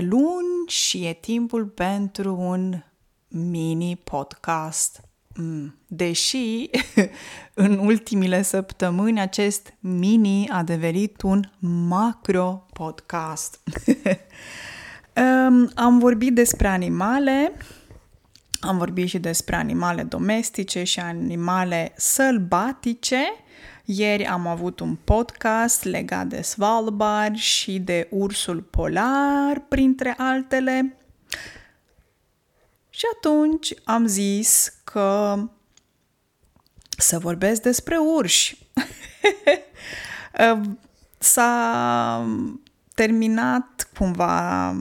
luni și e timpul pentru un mini podcast. Mm. Deși în ultimile săptămâni acest mini a devenit un macro podcast. am vorbit despre animale, am vorbit și despre animale domestice și animale sălbatice. Ieri am avut un podcast legat de Svalbard și de ursul polar, printre altele. Și atunci am zis că să vorbesc despre urși. S-a terminat cumva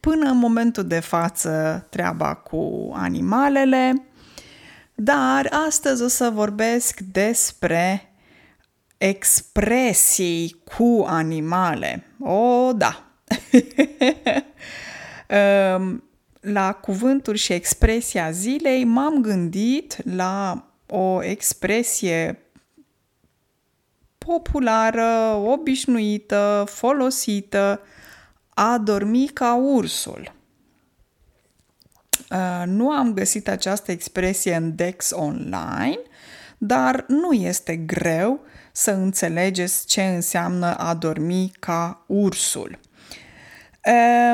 până în momentul de față treaba cu animalele, dar astăzi o să vorbesc despre expresii cu animale. O, da! Ehm, la cuvânturi și expresia zilei m-am gândit la o expresie populară, obișnuită, folosită, a dormi ca ursul. Uh, nu am găsit această expresie în Dex Online, dar nu este greu să înțelegeți ce înseamnă a dormi ca ursul.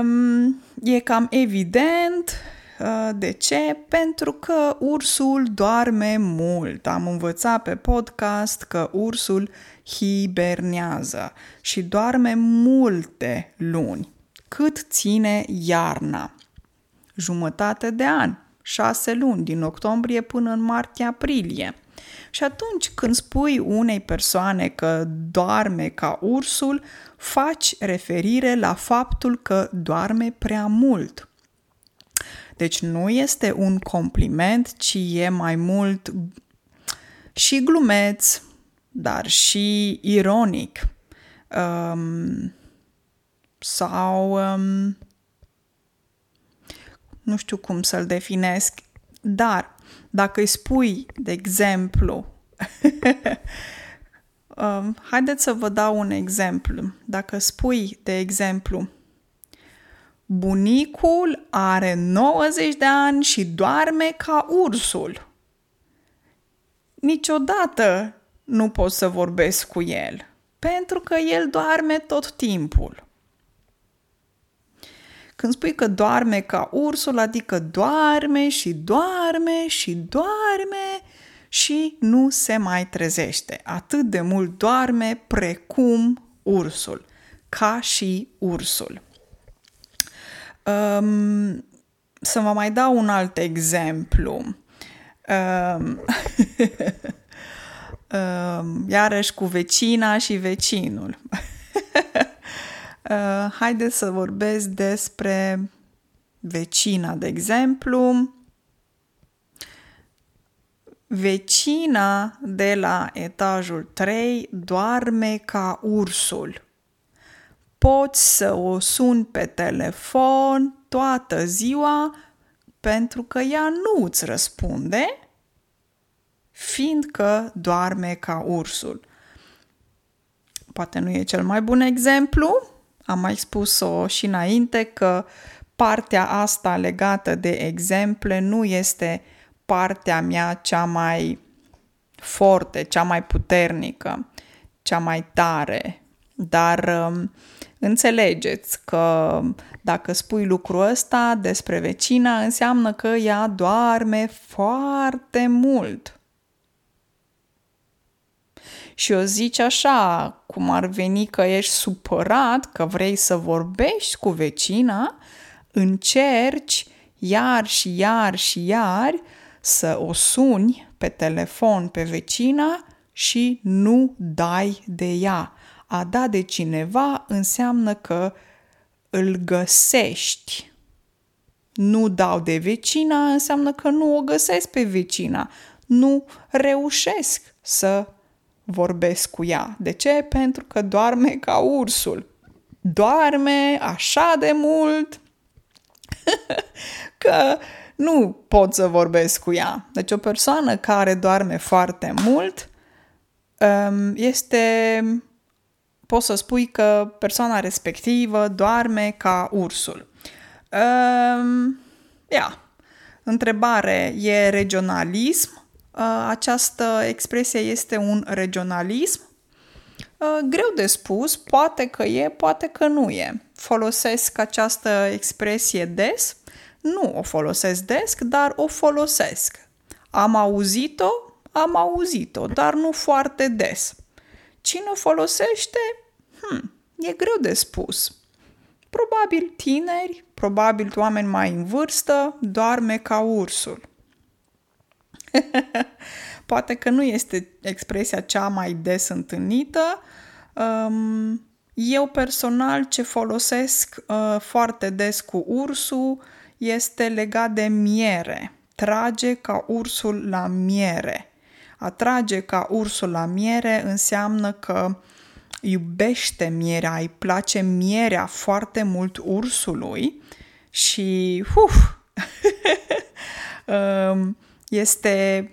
Um, e cam evident uh, de ce? Pentru că ursul doarme mult. Am învățat pe podcast că ursul hibernează și doarme multe luni. Cât ține iarna? Jumătate de an, șase luni, din octombrie până în martie-aprilie. Și atunci când spui unei persoane că doarme ca ursul, faci referire la faptul că doarme prea mult. Deci nu este un compliment, ci e mai mult și glumeț, dar și ironic. Um, sau um, nu știu cum să-l definesc, dar dacă îi spui, de exemplu, um, haideți să vă dau un exemplu. Dacă spui, de exemplu, bunicul are 90 de ani și doarme ca ursul. Niciodată nu pot să vorbesc cu el, pentru că el doarme tot timpul. Când spui că doarme ca ursul, adică doarme și doarme și doarme și nu se mai trezește. Atât de mult doarme precum ursul, ca și ursul. Um, să vă mai dau un alt exemplu. Um, um, iarăși cu vecina și vecinul. Uh, haideți să vorbesc despre vecina, de exemplu. Vecina de la etajul 3 doarme ca ursul. Poți să o suni pe telefon toată ziua pentru că ea nu îți răspunde, fiindcă doarme ca ursul. Poate nu e cel mai bun exemplu, am mai spus-o și înainte că partea asta legată de exemple nu este partea mea cea mai forte, cea mai puternică, cea mai tare. Dar um, înțelegeți că dacă spui lucrul ăsta despre vecina, înseamnă că ea doarme foarte mult și o zici așa, cum ar veni că ești supărat, că vrei să vorbești cu vecina, încerci iar și iar și iar să o suni pe telefon pe vecina și nu dai de ea. A da de cineva înseamnă că îl găsești. Nu dau de vecina înseamnă că nu o găsesc pe vecina. Nu reușesc să vorbesc cu ea. De ce? Pentru că doarme ca ursul. Doarme așa de mult că nu pot să vorbesc cu ea. Deci o persoană care doarme foarte mult um, este poți să spui că persoana respectivă doarme ca ursul. Um, ia, întrebare, e regionalism? Uh, această expresie este un regionalism? Uh, greu de spus, poate că e, poate că nu e. Folosesc această expresie des? Nu o folosesc des, dar o folosesc. Am auzit-o? Am auzit-o, dar nu foarte des. Cine o folosește? Hmm, e greu de spus. Probabil tineri, probabil oameni mai în vârstă, doarme ca ursul. Poate că nu este expresia cea mai des întâlnită. Um, eu personal ce folosesc uh, foarte des cu ursul este legat de miere. Trage ca ursul la miere. A trage ca ursul la miere înseamnă că iubește mierea, îi place mierea foarte mult ursului și uf, um, este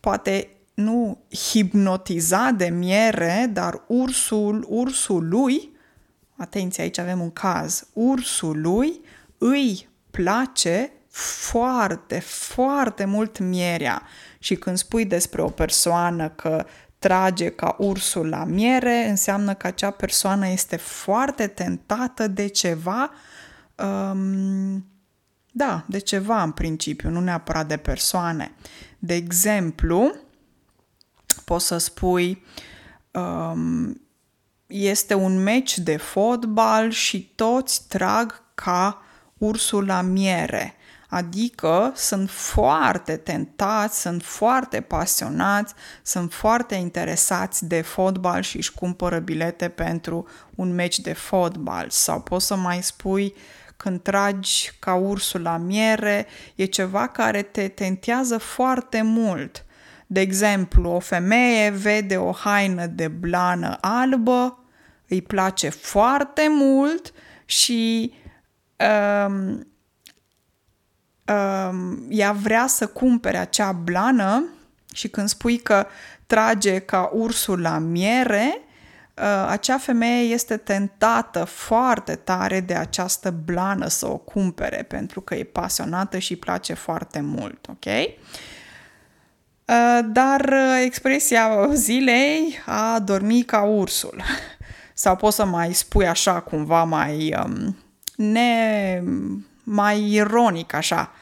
poate nu hipnotizat de miere, dar ursul, ursul lui, atenție, aici avem un caz, ursul lui îi place foarte, foarte mult mierea. Și când spui despre o persoană că trage ca ursul la miere, înseamnă că acea persoană este foarte tentată de ceva, um, da, de ceva în principiu, nu neapărat de persoane. De exemplu, poți să spui, um, este un meci de fotbal și toți trag ca ursul la miere. Adică sunt foarte tentați, sunt foarte pasionați, sunt foarte interesați de fotbal și își cumpără bilete pentru un meci de fotbal. Sau poți să mai spui când tragi ca ursul la miere, e ceva care te tentează foarte mult. De exemplu, o femeie vede o haină de blană albă, îi place foarte mult și um, um, ea vrea să cumpere acea blană și când spui că trage ca ursul la miere, uh, acea femeie este tentată foarte tare de această blană să o cumpere pentru că e pasionată și îi place foarte mult, ok? Uh, dar uh, expresia zilei a dormi ca ursul. Sau poți să mai spui așa cumva mai um, ne mai ironic așa.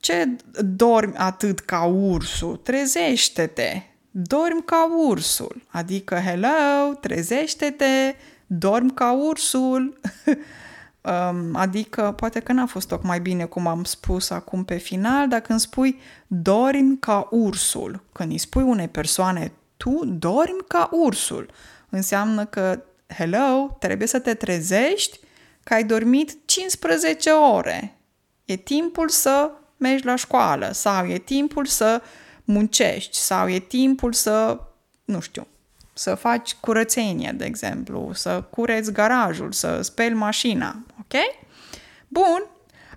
Ce dormi atât ca ursul? Trezește-te! Dormi ca ursul. Adică, hello, trezește-te, dormi ca ursul. um, adică, poate că n-a fost tocmai bine cum am spus acum pe final, dar când spui dormi ca ursul, când îi spui unei persoane tu dormi ca ursul, înseamnă că, hello, trebuie să te trezești că ai dormit 15 ore. E timpul să mergi la școală sau e timpul să muncești sau e timpul să, nu știu, să faci curățenie, de exemplu, să cureți garajul, să speli mașina, ok? Bun,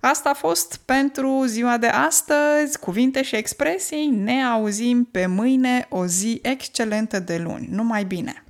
asta a fost pentru ziua de astăzi, cuvinte și expresii, ne auzim pe mâine, o zi excelentă de luni. Numai bine!